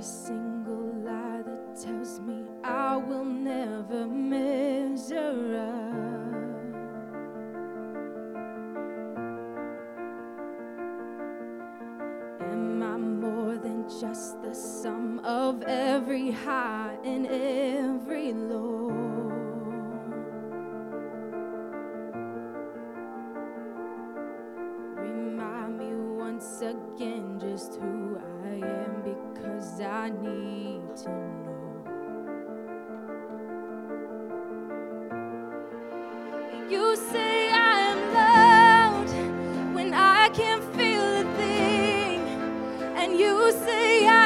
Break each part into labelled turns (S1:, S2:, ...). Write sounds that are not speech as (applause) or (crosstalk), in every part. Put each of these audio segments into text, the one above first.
S1: every single lie that tells me I will never measure up. Am I more than just the sum of every high and every low? you say, I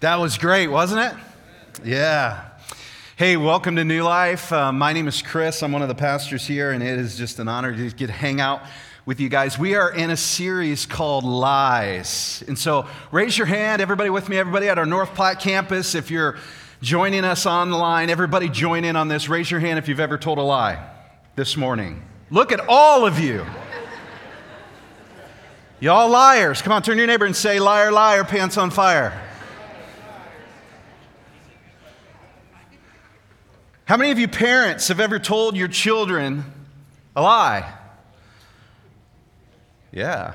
S1: That
S2: was great, wasn't it? Yeah. Hey, welcome to New Life. Uh, my name is Chris. I'm one of the pastors here, and it is just an honor to get to hang out with you guys. We are in a series called Lies. And so raise your hand, everybody with me, everybody at our North Platte campus. If you're joining us online, everybody join in on this. Raise your hand if you've ever told a lie this morning. Look at all of you. Y'all liars. Come on, turn to your neighbor and say, Liar, liar, pants on fire. How many of you parents have ever told your children a lie? Yeah.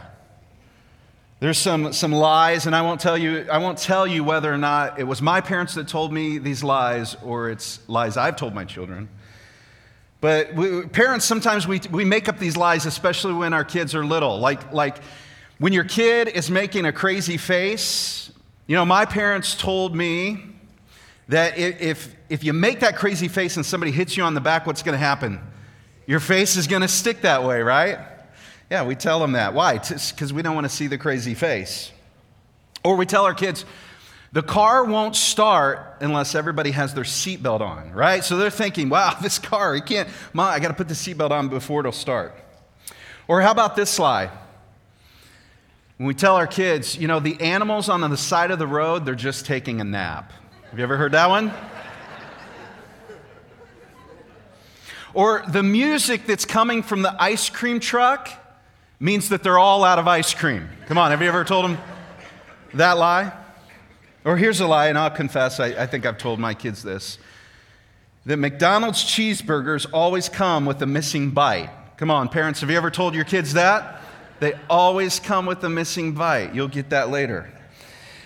S2: There's some, some lies, and I won't, tell you, I won't tell you whether or not it was my parents that told me these lies or it's lies I've told my children. But we, parents, sometimes we, we make up these lies, especially when our kids are little. Like, like when your kid is making a crazy face, you know, my parents told me that if, if you make that crazy face and somebody hits you on the back, what's going to happen? Your face is going to stick that way, right? Yeah, we tell them that. Why? Because we don't want to see the crazy face. Or we tell our kids, the car won't start unless everybody has their seatbelt on, right? So they're thinking, wow, (laughs) this car, you can't, Mom, I got to put the seatbelt on before it'll start. Or how about this lie? When we tell our kids, you know, the animals on the side of the road, they're just taking a nap. Have you ever heard that one? or the music that's coming from the ice cream truck means that they're all out of ice cream. Come on, have you ever told them that lie? Or here's a lie, and I'll confess, I, I think I've told my kids this that McDonald's cheeseburgers always come with a missing bite. Come on, parents, have you ever told your kids that? They always come with a missing bite. You'll get that later.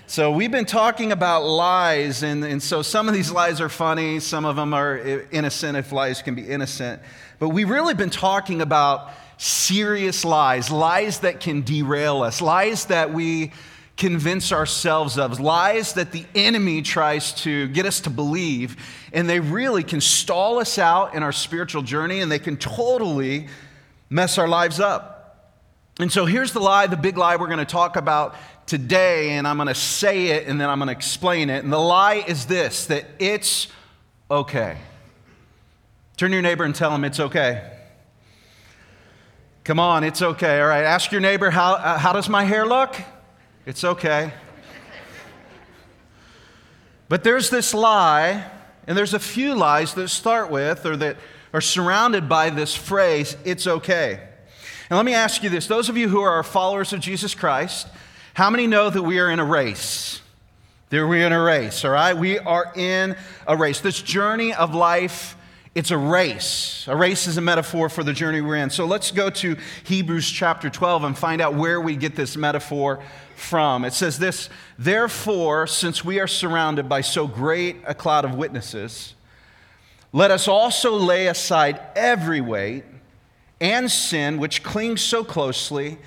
S2: So, we've been talking about lies, and, and so some of these lies are funny, some of them are innocent, if lies can be innocent. But we've really been talking about serious lies, lies that can derail us, lies that we convince ourselves of, lies that the enemy tries to get us to believe, and they really can stall us out in our spiritual journey and they can totally mess our lives up. And so here's the lie, the big lie we're going to talk about today, and I'm going to say it and then I'm going to explain it. And the lie is this that it's okay. Turn to your neighbor and tell him it's okay. Come on, it's okay. All right, ask your neighbor, how, uh, how does my hair look? It's okay. But there's this lie, and there's a few lies that start with or that are surrounded by this phrase, it's okay. And let me ask you this those of you who are followers of Jesus Christ, how many know that we are in a race? That we're in a race, all right? We are in a race. This journey of life it's a race. A race is a metaphor for the journey we're in. So let's go to Hebrews chapter 12 and find out where we get this metaphor from. It says this Therefore, since we are surrounded by so great a cloud of witnesses, let us also lay aside every weight and sin which clings so closely,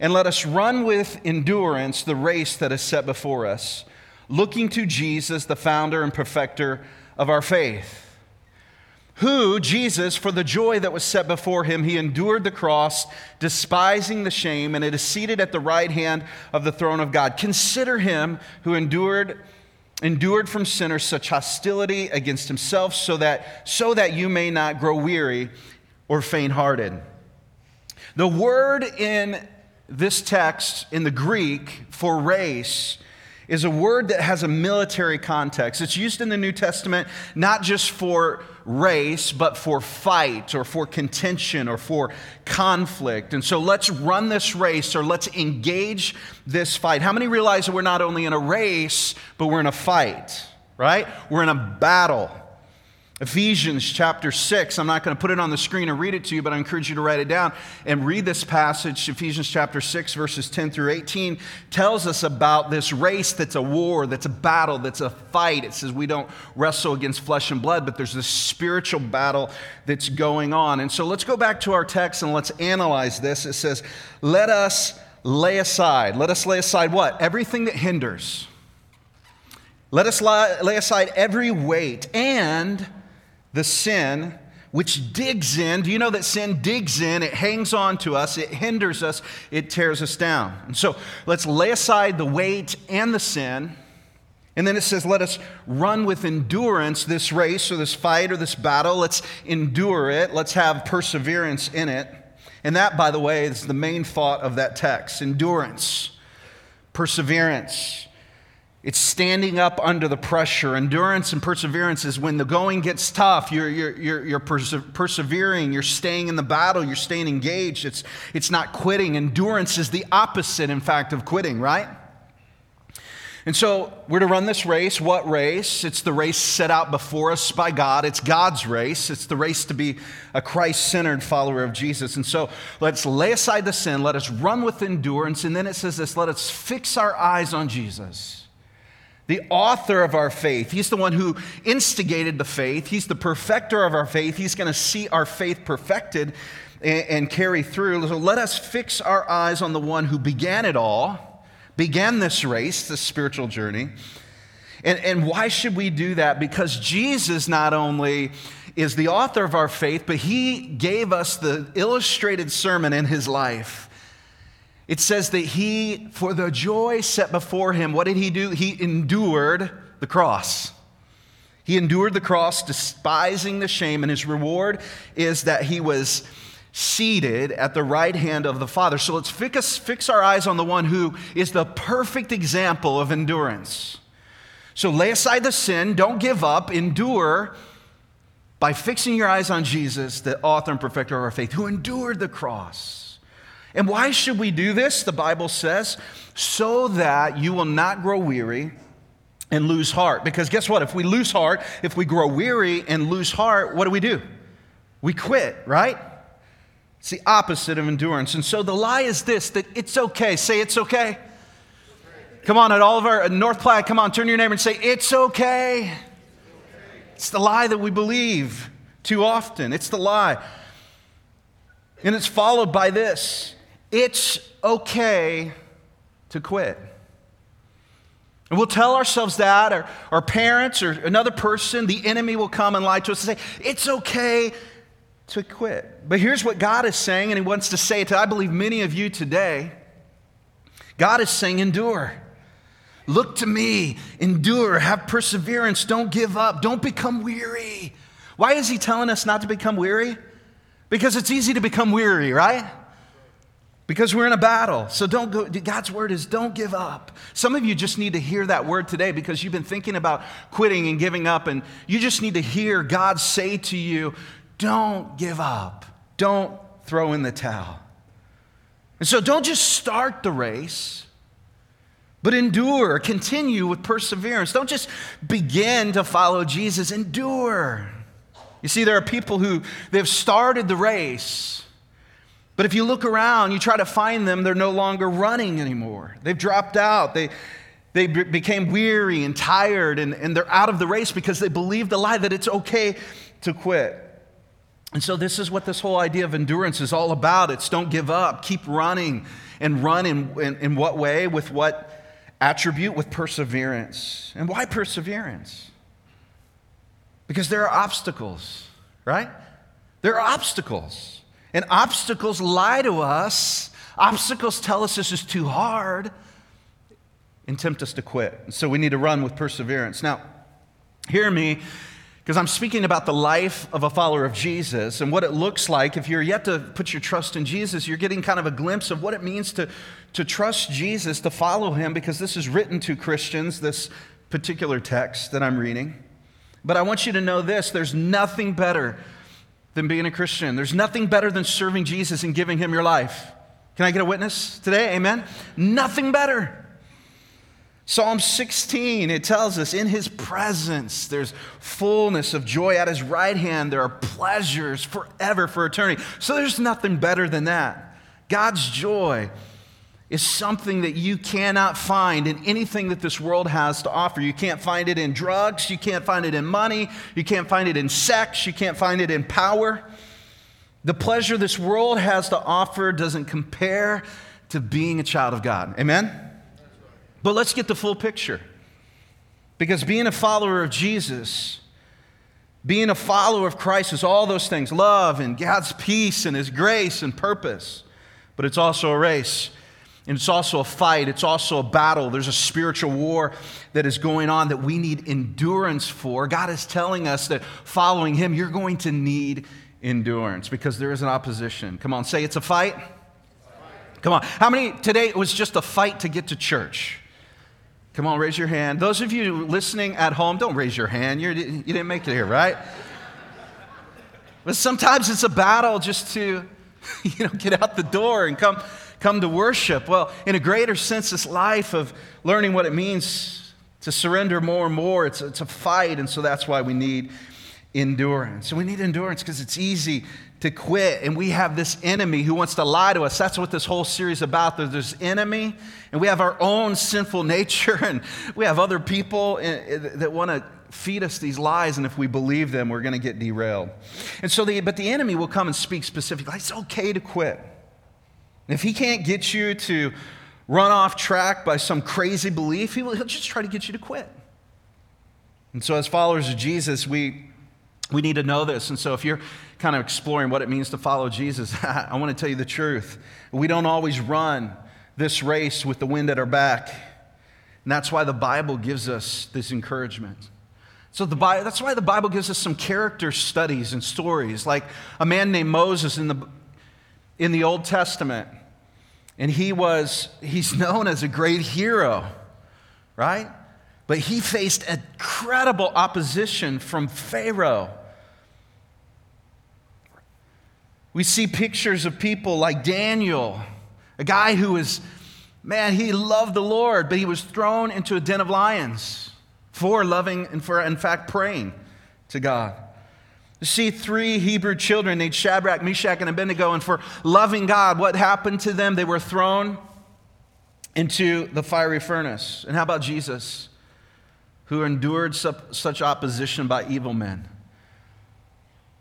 S2: and let us run with endurance the race that is set before us, looking to Jesus, the founder and perfecter of our faith who, Jesus, for the joy that was set before him, he endured the cross, despising the shame, and it is seated at the right hand of the throne of God. Consider him who endured endured from sinners such hostility against himself so that so that you may not grow weary or faint-hearted. The word in this text in the Greek for race is a word that has a military context. It's used in the New Testament not just for race, but for fight or for contention or for conflict. And so let's run this race or let's engage this fight. How many realize that we're not only in a race, but we're in a fight, right? We're in a battle. Ephesians chapter 6, I'm not going to put it on the screen and read it to you, but I encourage you to write it down and read this passage. Ephesians chapter 6, verses 10 through 18 tells us about this race that's a war, that's a battle, that's a fight. It says we don't wrestle against flesh and blood, but there's this spiritual battle that's going on. And so let's go back to our text and let's analyze this. It says, Let us lay aside. Let us lay aside what? Everything that hinders. Let us lay aside every weight and the sin which digs in. Do you know that sin digs in? It hangs on to us, it hinders us, it tears us down. And so let's lay aside the weight and the sin. And then it says, let us run with endurance this race or this fight or this battle. Let's endure it. Let's have perseverance in it. And that, by the way, is the main thought of that text endurance, perseverance. It's standing up under the pressure. Endurance and perseverance is when the going gets tough. You're, you're, you're, you're perse- persevering. You're staying in the battle. You're staying engaged. It's, it's not quitting. Endurance is the opposite, in fact, of quitting, right? And so we're to run this race. What race? It's the race set out before us by God. It's God's race. It's the race to be a Christ centered follower of Jesus. And so let's lay aside the sin. Let us run with endurance. And then it says this let us fix our eyes on Jesus, the author of our faith. He's the one who instigated the faith, He's the perfecter of our faith. He's going to see our faith perfected and, and carry through. So let us fix our eyes on the one who began it all began this race, this spiritual journey. And, and why should we do that? Because Jesus not only is the author of our faith, but he gave us the illustrated sermon in his life. It says that he, for the joy set before him, what did he do? He endured the cross. He endured the cross, despising the shame, and his reward is that he was seated at the right hand of the Father. So let's fix, fix our eyes on the one who is the perfect example of endurance. So lay aside the sin, don't give up, endure by fixing your eyes on Jesus, the author and perfecter of our faith, who endured the cross. And why should we do this? The Bible says, so that you will not grow weary and lose heart. Because guess what? If we lose heart, if we grow weary and lose heart, what do we do? We quit, right? It's the opposite of endurance. And so the lie is this that it's okay. Say it's okay. Come on, at all of our North Platte, come on, turn to your neighbor and say, It's okay. It's the lie that we believe too often. It's the lie. And it's followed by this it's okay to quit. And we'll tell ourselves that, or our parents, or another person, the enemy will come and lie to us and say, It's okay to quit. But here's what God is saying, and He wants to say it to, I believe, many of you today. God is saying, endure. Look to me, endure, have perseverance, don't give up, don't become weary. Why is He telling us not to become weary? Because it's easy to become weary, right? Because we're in a battle. So don't go, God's word is don't give up. Some of you just need to hear that word today because you've been thinking about quitting and giving up, and you just need to hear God say to you, don't give up. Don't throw in the towel. And so don't just start the race, but endure, continue with perseverance. Don't just begin to follow Jesus, endure. You see, there are people who they've started the race, but if you look around, you try to find them, they're no longer running anymore. They've dropped out. They, they became weary and tired, and, and they're out of the race because they believe the lie that it's okay to quit. And so, this is what this whole idea of endurance is all about. It's don't give up, keep running, and run in, in, in, what way? With what attribute? With perseverance. And why perseverance? Because there are obstacles, right? There are obstacles. And obstacles lie to us. Obstacles tell us this is too hard and tempt us to quit. so, we need to run with perseverance. Now, hear me because I'm speaking about the life of a follower of Jesus and what it looks like. If you're yet to put your trust in Jesus, you're getting kind of a glimpse of what it means to, to trust Jesus, to follow him, because this is written to Christians, this particular text that I'm reading. But I want you to know this there's nothing better than being a Christian, there's nothing better than serving Jesus and giving him your life. Can I get a witness today? Amen? Nothing better. Psalm 16, it tells us in his presence there's fullness of joy. At his right hand there are pleasures forever for eternity. So there's nothing better than that. God's joy is something that you cannot find in anything that this world has to offer. You can't find it in drugs, you can't find it in money, you can't find it in sex, you can't find it in power. The pleasure this world has to offer doesn't compare to being a child of God. Amen? But let's get the full picture. Because being a follower of Jesus, being a follower of Christ is all those things love and God's peace and His grace and purpose. But it's also a race. And it's also a fight. It's also a battle. There's a spiritual war that is going on that we need endurance for. God is telling us that following Him, you're going to need endurance because there is an opposition. Come on, say it's a fight. Come on. How many today it was just a fight to get to church? Come on, raise your hand. Those of you listening at home, don't raise your hand. You're, you didn't make it here, right? But sometimes it's a battle just to (laughs) you know, get out the door and come, come to worship. Well, in a greater sense, this life of learning what it means to surrender more and more, it's, it's a fight, and so that's why we need endurance. And we need endurance because it's easy to quit, and we have this enemy who wants to lie to us. That's what this whole series is about. There's this enemy, and we have our own sinful (laughs) nature, and we have other people eh, eh, that want to feed us these lies, and if we believe them, we're going to get derailed. And so, the, but the enemy will come and speak specifically. It's okay to quit. If he can't get you to run off track by some crazy belief, he will, he'll just try to get you to quit. And so, as followers of Jesus, we, we need to know this. And so, if you're kind of exploring what it means to follow Jesus, (laughs) I want to tell you the truth. We don't always run this race with the wind at our back. And that's why the Bible gives us this encouragement. So the that's why the Bible gives us some character studies and stories, like a man named Moses in the, in the Old Testament. And he was, he's known as a great hero, right? But he faced incredible opposition from Pharaoh. We see pictures of people like Daniel, a guy who was, man, he loved the Lord, but he was thrown into a den of lions for loving and for, in fact, praying to God. See three Hebrew children named Shadrach, Meshach, and Abednego, and for loving God, what happened to them? They were thrown into the fiery furnace. And how about Jesus, who endured such opposition by evil men?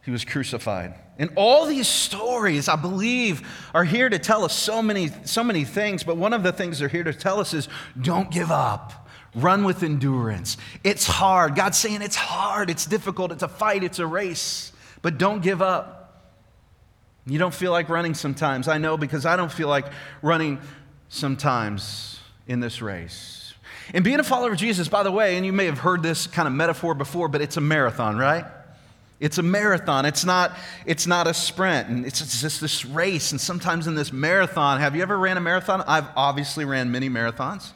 S2: He was crucified. And all these stories, I believe, are here to tell us so many, so many things, but one of the things they're here to tell us is don't give up. Run with endurance. It's hard. God's saying it's hard, it's difficult, it's a fight, it's a race, but don't give up. You don't feel like running sometimes. I know because I don't feel like running sometimes in this race. And being a follower of Jesus, by the way, and you may have heard this kind of metaphor before, but it's a marathon, right? It's a marathon. It's not, it's not a sprint. And it's, it's just this race. And sometimes in this marathon, have you ever ran a marathon? I've obviously ran many marathons.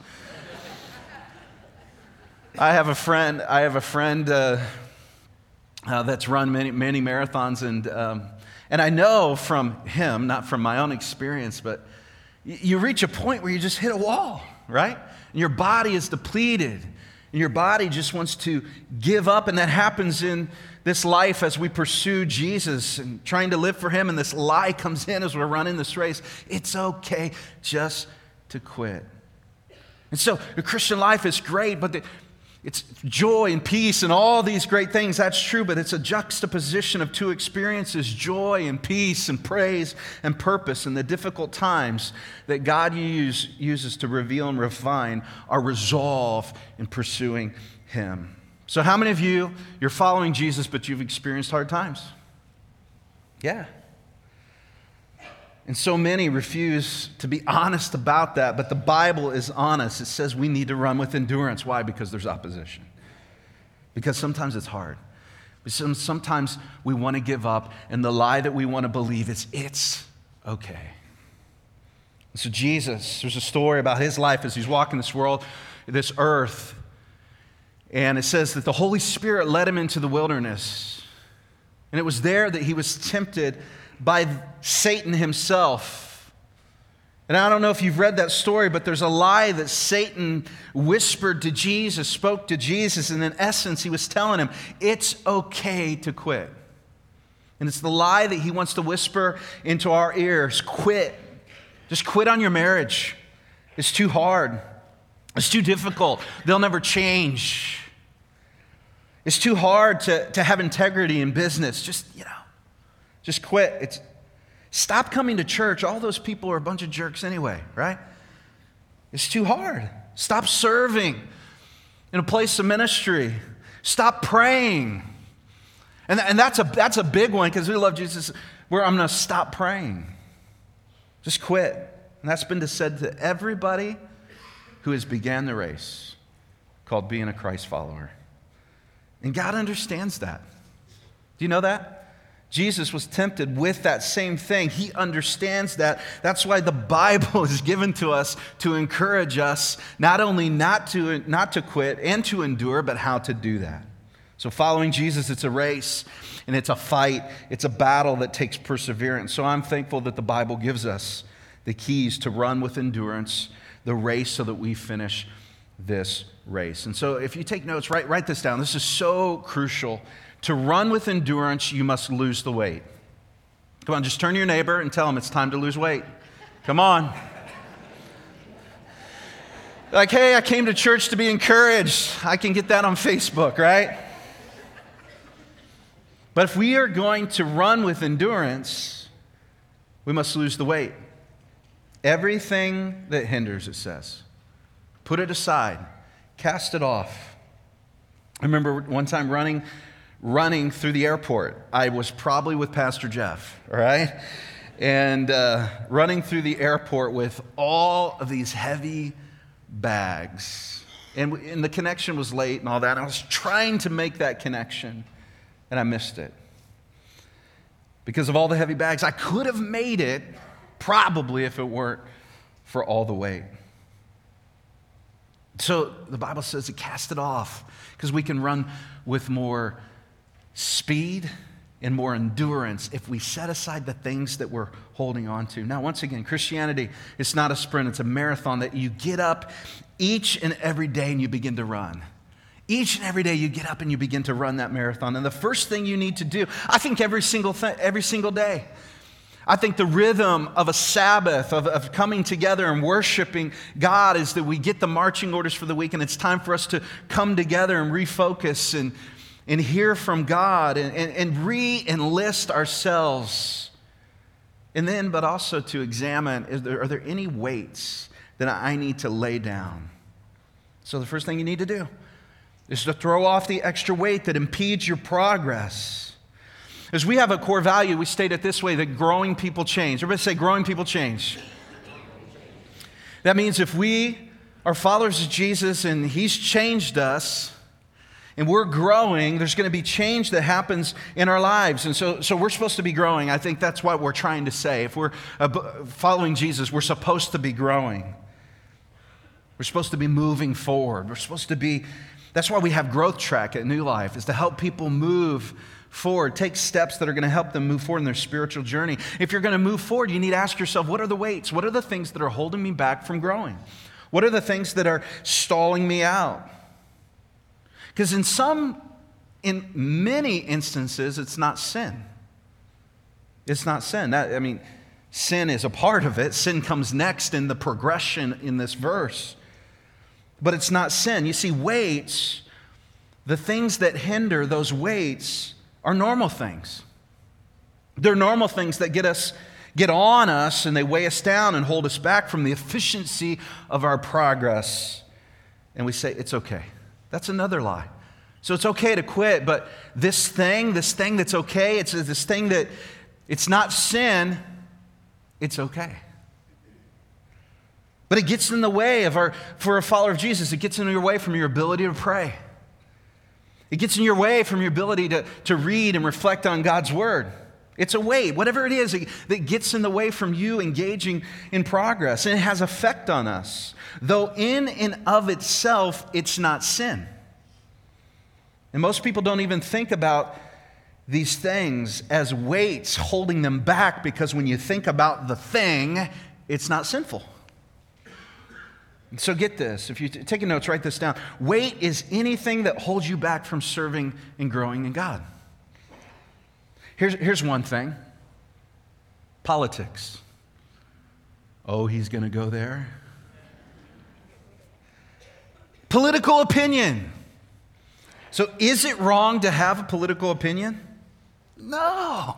S2: I have a friend. I have a friend uh, uh, that's run many many marathons, and um, and I know from him, not from my own experience, but you reach a point where you just hit a wall, right? And your body is depleted, and your body just wants to give up, and that happens in this life as we pursue Jesus and trying to live for Him, and this lie comes in as we're running this race. It's okay just to quit. And so the Christian life is great, but the, it's joy and peace and all these great things. That's true, but it's a juxtaposition of two experiences joy and peace and praise and purpose. And the difficult times that God use, uses to reveal and refine our resolve in pursuing Him. So, how many of you, you're following Jesus, but you've experienced hard times? Yeah. And so many refuse to be honest about that, but the Bible is honest. It says we need to run with endurance. Why? Because there's opposition. Because sometimes it's hard. Sometimes we want to give up, and the lie that we want to believe is it's okay. So, Jesus, there's a story about his life as he's walking this world, this earth, and it says that the Holy Spirit led him into the wilderness. And it was there that he was tempted by Satan himself. And I don't know if you've read that story, but there's a lie that Satan whispered to Jesus, spoke to Jesus, and in essence, he was telling him, it's okay to quit. And it's the lie that he wants to whisper into our ears quit. Just quit on your marriage. It's too hard. It's too difficult. They'll never change. It's too hard to, to have integrity in business. Just, you know, just quit. It's, stop coming to church. All those people are a bunch of jerks anyway, right? It's too hard. Stop serving in a place of ministry. Stop praying. And, and that's, a, that's a big one because we love Jesus, where I'm going to stop praying. Just quit. And that's been said to everybody who has began the race called being a Christ follower. And God understands that. Do you know that? Jesus was tempted with that same thing. He understands that. That's why the Bible (laughs) is given to us to encourage us not only not to, not to quit and to endure, but how to do that. So, following Jesus, it's a race and it's a fight. It's a battle that takes perseverance. So, I'm thankful that the Bible gives us the keys to run with endurance the race so that we finish this race. And so, if you take notes, write, write this down. This is so crucial. To run with endurance, you must lose the weight. Come on, just turn to your neighbor and tell him it's time to lose weight. Come on. Like, hey, I came to church to be encouraged. I can get that on Facebook, right? But if we are going to run with endurance, we must lose the weight. Everything that hinders, it says, put it aside, cast it off. I remember one time running, running through the airport. I was probably with Pastor Jeff, right? And uh, running through the airport with all of these heavy bags. And, and the connection was late and all that. And I was trying to make that connection, and I missed it. Because of all the heavy bags, I could have made it probably if it weren't for all the weight. So the Bible says to cast it off because we can run with more speed and more endurance if we set aside the things that we're holding on to. Now, once again, Christianity is not a sprint, it's a marathon that you get up each and every day and you begin to run. Each and every day you get up and you begin to run that marathon. And the first thing you need to do, I think every single thing, every single day, I think the rhythm of a Sabbath, of, of coming together and worshiping God, is that we get the marching orders for the week, and it's time for us to come together and refocus and, and hear from God and, and, and re enlist ourselves. And then, but also to examine there, are there any weights that I need to lay down? So, the first thing you need to do is to throw off the extra weight that impedes your progress. As we have a core value, we state it this way that growing people change. Everybody say, growing people change. That means if we are followers of Jesus and He's changed us, and we're growing, there's going to be change that happens in our lives. And so, so we're supposed to be growing. I think that's what we're trying to say. If we're uh, following Jesus, we're supposed to be growing. We're supposed to be moving forward. We're supposed to be, that's why we have Growth Track at New Life, is to help people move forward, take steps that are going to help them move forward in their spiritual journey. If you're going to move forward, you need to ask yourself what are the weights? What are the things that are holding me back from growing? What are the things that are stalling me out? Because in some, in many instances, it's not sin. It's not sin. That, I mean, sin is a part of it. Sin comes next in the progression in this verse. But it's not sin. You see, weights, the things that hinder those weights are normal things. They're normal things that get us get on us and they weigh us down and hold us back from the efficiency of our progress. And we say it's okay. That's another lie. So it's okay to quit, but this thing, this thing that's okay, it's this thing that it's not sin, it's okay. But it gets in the way of our, for a follower of Jesus, it gets in your way from your ability to pray. It gets in your way from your ability to, to read and reflect on God's word. It's a weight, whatever it is, that gets in the way from you engaging in progress. And it has effect on us. Though in and of itself, it's not sin. And most people don't even think about these things as weights holding them back because when you think about the thing, it's not sinful. So get this. If you're taking notes, write this down. Weight is anything that holds you back from serving and growing in God. Here's, here's one thing politics. Oh, he's going to go there. Political opinion. So, is it wrong to have a political opinion? No.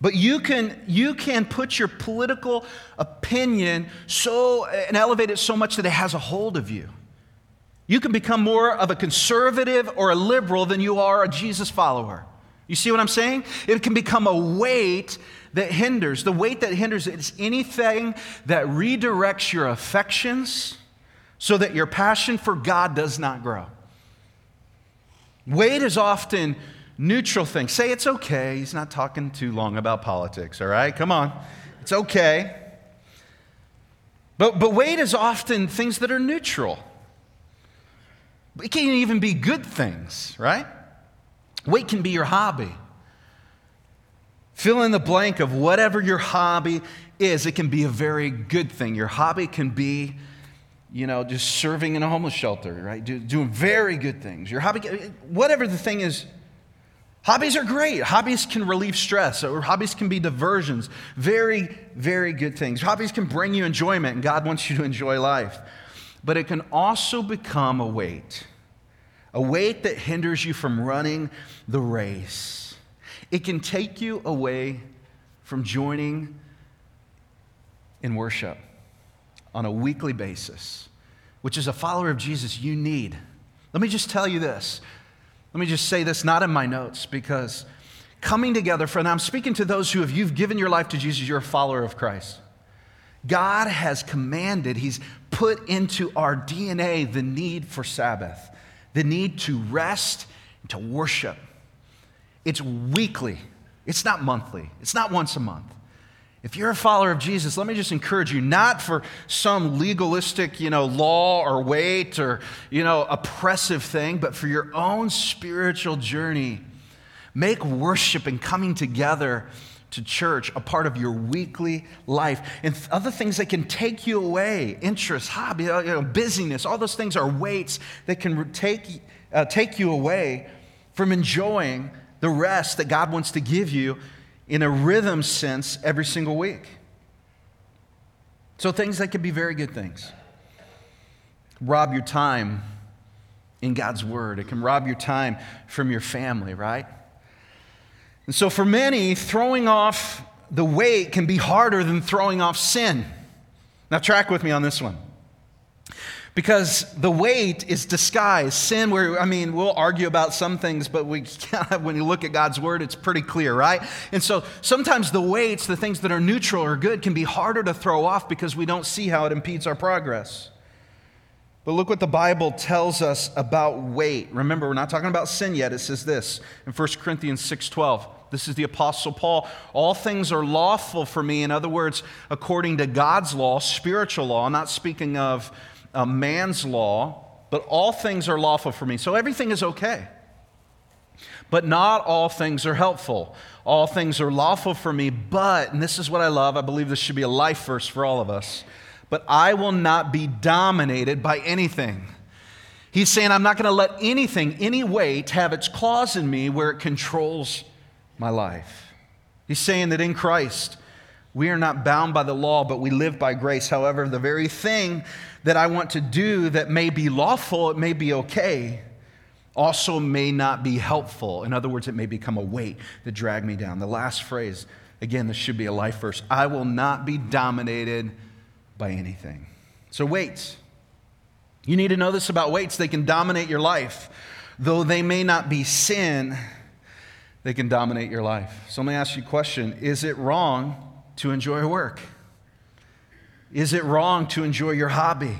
S2: But you can, you can put your political opinion so and elevate it so much that it has a hold of you. You can become more of a conservative or a liberal than you are a Jesus follower. You see what I'm saying? It can become a weight that hinders. The weight that hinders is anything that redirects your affections so that your passion for God does not grow. Weight is often neutral things. Say it's okay. He's not talking too long about politics, all right? Come on. It's okay. But, but weight is often things that are neutral. It can even be good things, right? Weight can be your hobby. Fill in the blank of whatever your hobby is. It can be a very good thing. Your hobby can be, you know, just serving in a homeless shelter, right? Do, doing very good things. Your hobby, whatever the thing is, hobbies are great. Hobbies can relieve stress, or hobbies can be diversions. Very, very good things. Hobbies can bring you enjoyment, and God wants you to enjoy life. But it can also become a weight, a weight that hinders you from running the race. It can take you away from joining in worship on a weekly basis, which is a follower of Jesus you need. Let me just tell you this. Let me just say this, not in my notes, because coming together friend, I'm speaking to those who have you've given your life to Jesus, you're a follower of Christ. God has commanded, He's put into our DNA the need for Sabbath, the need to rest and to worship. It's weekly, it's not monthly, it's not once a month. If you're a follower of Jesus, let me just encourage you not for some legalistic, you know, law or weight or, you know, oppressive thing, but for your own spiritual journey. Make worship and coming together to church a part of your weekly life. And other things that can take you away, interests, hobby, uh, you know, busyness, all those things are weights that can take, uh, take you away from enjoying the rest that God wants to give you in a rhythm sense every single week. So, things that can be very good things. Rob your time in God's Word, it can rob your time from your family, right? And so, for many, throwing off the weight can be harder than throwing off sin. Now, track with me on this one. Because the weight is disguised. Sin, where, I mean, we'll argue about some things, but we, (laughs) when you look at God's word, it's pretty clear, right? And so sometimes the weights, the things that are neutral or good, can be harder to throw off because we don't see how it impedes our progress. But look what the Bible tells us about weight. Remember, we're not talking about sin yet. It says this in 1 Corinthians 6:12. This is the apostle Paul. All things are lawful for me. In other words, according to God's law, spiritual law, I'm not speaking of a man's law, but all things are lawful for me. So everything is okay. But not all things are helpful. All things are lawful for me, but, and this is what I love, I believe this should be a life verse for all of us, but I will not be dominated by anything. He's saying, I'm not going to let anything, any weight, have its claws in me where it controls my life. He's saying that in Christ, we are not bound by the law, but we live by grace. However, the very thing that I want to do that may be lawful, it may be okay, also may not be helpful. In other words, it may become a weight that drag me down. The last phrase, again, this should be a life verse I will not be dominated by anything. So, weights. You need to know this about weights. They can dominate your life. Though they may not be sin, they can dominate your life. So, let me ask you a question Is it wrong to enjoy work? Is it wrong to enjoy your hobby?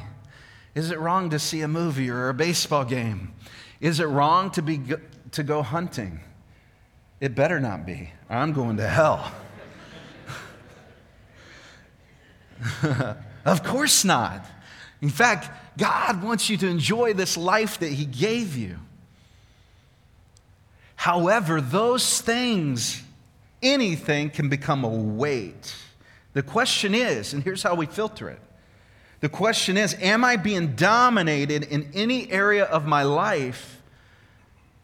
S2: Is it wrong to see a movie or a baseball game? Is it wrong to, be, to go hunting? It better not be. I'm going to hell. (laughs) (laughs) of course not. In fact, God wants you to enjoy this life that He gave you. However, those things anything can become a weight. The question is, and here's how we filter it the question is, am I being dominated in any area of my life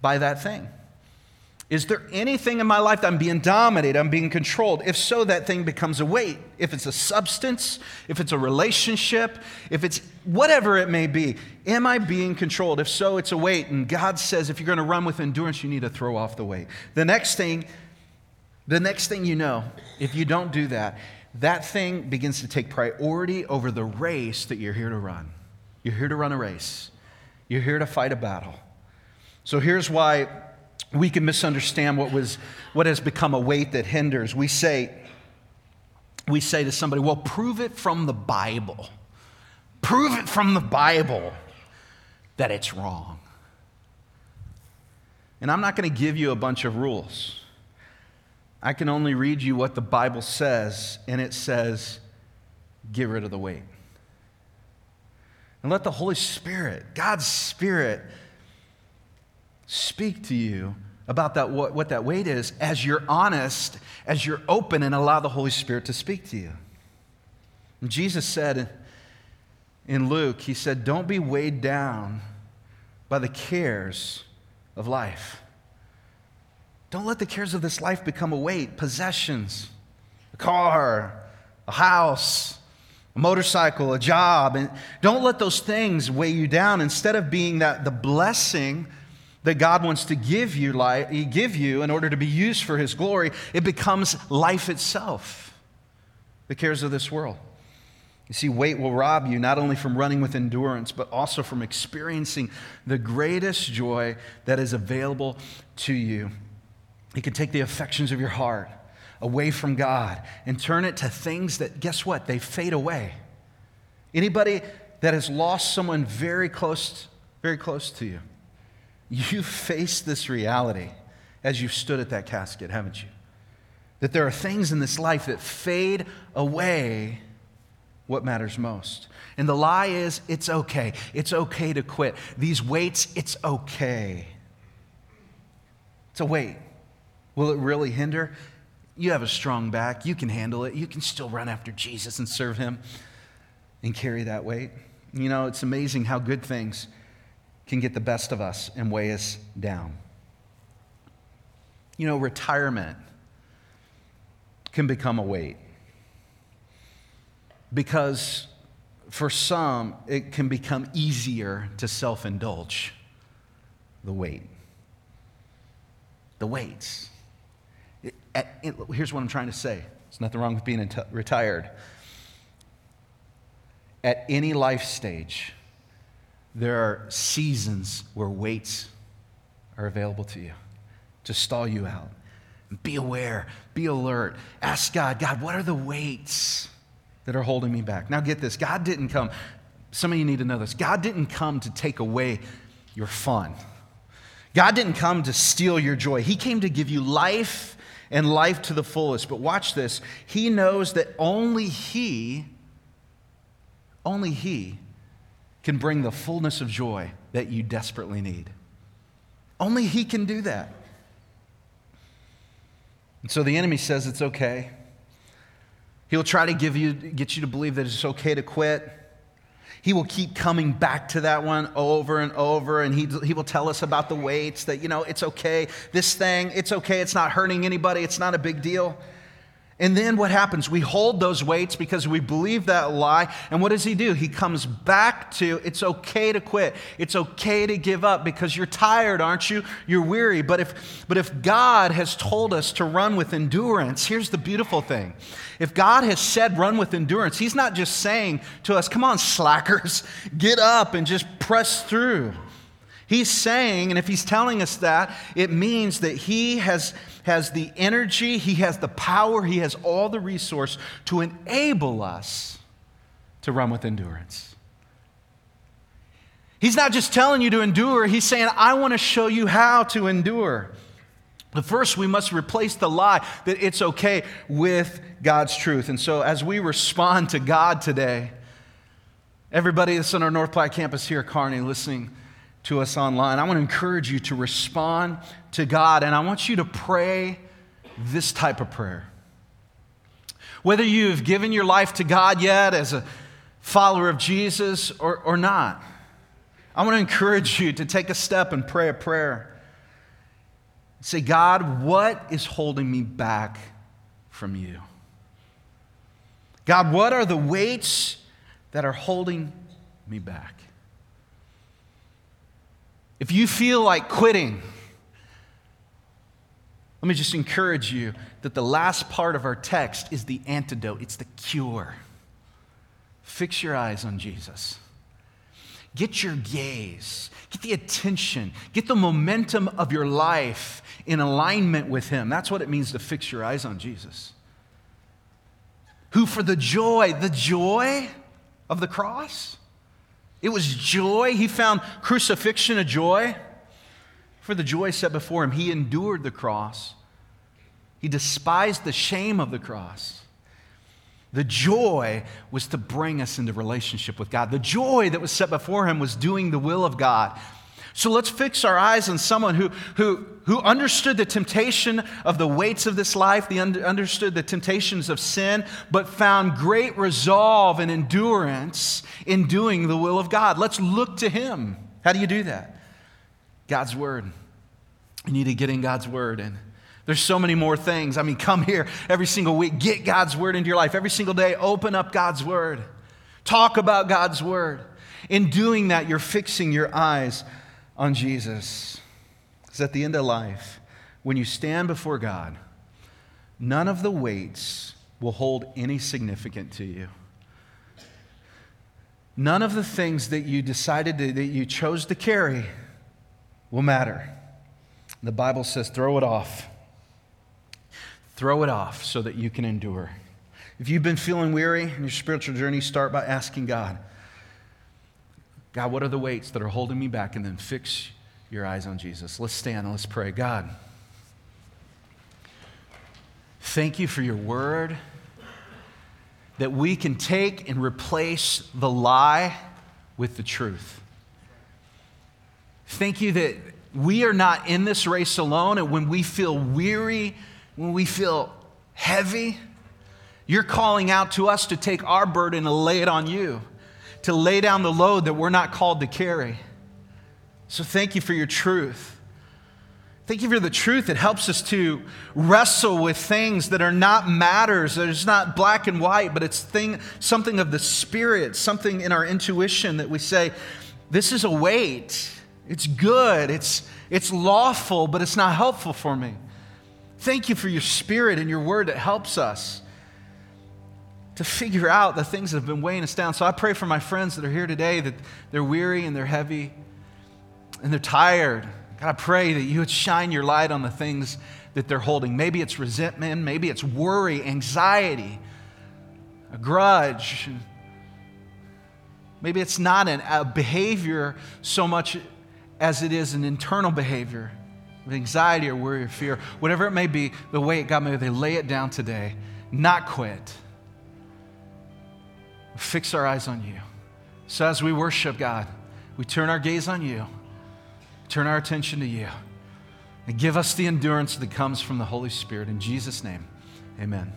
S2: by that thing? Is there anything in my life that I'm being dominated, I'm being controlled? If so, that thing becomes a weight. If it's a substance, if it's a relationship, if it's whatever it may be, am I being controlled? If so, it's a weight. And God says if you're going to run with endurance, you need to throw off the weight. The next thing the next thing you know, if you don't do that, that thing begins to take priority over the race that you're here to run. You're here to run a race, you're here to fight a battle. So here's why we can misunderstand what, was, what has become a weight that hinders. We say, we say to somebody, well, prove it from the Bible. Prove it from the Bible that it's wrong. And I'm not going to give you a bunch of rules. I can only read you what the Bible says, and it says, get rid of the weight. And let the Holy Spirit, God's Spirit, speak to you about that, what, what that weight is as you're honest, as you're open, and allow the Holy Spirit to speak to you. And Jesus said in Luke, He said, Don't be weighed down by the cares of life. Don't let the cares of this life become a weight, possessions, a car, a house, a motorcycle, a job. And don't let those things weigh you down. Instead of being that the blessing that God wants to give you, life, He give you in order to be used for his glory, it becomes life itself. The cares of this world. You see, weight will rob you not only from running with endurance, but also from experiencing the greatest joy that is available to you. It can take the affections of your heart away from God and turn it to things that, guess what? They fade away. Anybody that has lost someone very close, very close to you, you face this reality as you've stood at that casket, haven't you? That there are things in this life that fade away what matters most. And the lie is it's okay. It's okay to quit. These weights, it's okay. It's a weight. Will it really hinder? You have a strong back. You can handle it. You can still run after Jesus and serve him and carry that weight. You know, it's amazing how good things can get the best of us and weigh us down. You know, retirement can become a weight because for some, it can become easier to self indulge the weight. The weights. It, it, here's what I'm trying to say there's nothing wrong with being retired. At any life stage, there are seasons where weights are available to you to stall you out. Be aware, be alert. Ask God, God, what are the weights that are holding me back? Now, get this God didn't come, some of you need to know this. God didn't come to take away your fun. God didn't come to steal your joy. He came to give you life and life to the fullest. But watch this. He knows that only He, only He can bring the fullness of joy that you desperately need. Only He can do that. And so the enemy says it's okay. He'll try to give you, get you to believe that it's okay to quit. He will keep coming back to that one over and over, and he, he will tell us about the weights that, you know, it's okay. This thing, it's okay. It's not hurting anybody. It's not a big deal. And then what happens? We hold those weights because we believe that lie. And what does he do? He comes back to it's okay to quit. It's okay to give up because you're tired, aren't you? You're weary. But if, but if God has told us to run with endurance, here's the beautiful thing. If God has said run with endurance, he's not just saying to us, come on, slackers, (laughs) get up and just press through. He's saying, and if he's telling us that, it means that he has, has the energy, he has the power, he has all the resource to enable us to run with endurance. He's not just telling you to endure, he's saying, I want to show you how to endure. But first, we must replace the lie that it's okay with God's truth. And so, as we respond to God today, everybody that's on our North Platte campus here at Kearney listening, to us online, I want to encourage you to respond to God, and I want you to pray this type of prayer. Whether you've given your life to God yet as a follower of Jesus or, or not, I want to encourage you to take a step and pray a prayer. Say, God, what is holding me back from you? God, what are the weights that are holding me back? If you feel like quitting, let me just encourage you that the last part of our text is the antidote, it's the cure. Fix your eyes on Jesus. Get your gaze, get the attention, get the momentum of your life in alignment with Him. That's what it means to fix your eyes on Jesus. Who, for the joy, the joy of the cross, it was joy. He found crucifixion a joy. For the joy set before him, he endured the cross. He despised the shame of the cross. The joy was to bring us into relationship with God. The joy that was set before him was doing the will of God. So let's fix our eyes on someone who, who, who understood the temptation of the weights of this life, the un- understood the temptations of sin, but found great resolve and endurance in doing the will of God. Let's look to him. How do you do that? God's Word. You need to get in God's Word. And there's so many more things. I mean, come here every single week, get God's Word into your life. Every single day, open up God's Word. Talk about God's Word. In doing that, you're fixing your eyes on Jesus. is at the end of life, when you stand before God, none of the weights will hold any significance to you. None of the things that you decided to, that you chose to carry will matter. The Bible says, throw it off. Throw it off so that you can endure. If you've been feeling weary in your spiritual journey, start by asking God, God, what are the weights that are holding me back? And then fix your eyes on Jesus. Let's stand and let's pray. God, thank you for your word that we can take and replace the lie with the truth. Thank you that we are not in this race alone, and when we feel weary, when we feel heavy, you're calling out to us to take our burden and lay it on you, to lay down the load that we're not called to carry. So thank you for your truth. Thank you for the truth that helps us to wrestle with things that are not matters, that is not black and white, but it's thing, something of the spirit, something in our intuition that we say, this is a weight. It's good, it's, it's lawful, but it's not helpful for me. Thank you for your spirit and your word that helps us to figure out the things that have been weighing us down. So I pray for my friends that are here today that they're weary and they're heavy and they're tired. God, I pray that you would shine your light on the things that they're holding. Maybe it's resentment, maybe it's worry, anxiety, a grudge. Maybe it's not an, a behavior so much as it is an internal behavior of anxiety or worry or fear, whatever it may be, the way it got me, they lay it down today, not quit. Fix our eyes on you. So as we worship God, we turn our gaze on you, turn our attention to you, and give us the endurance that comes from the Holy Spirit. In Jesus' name, amen.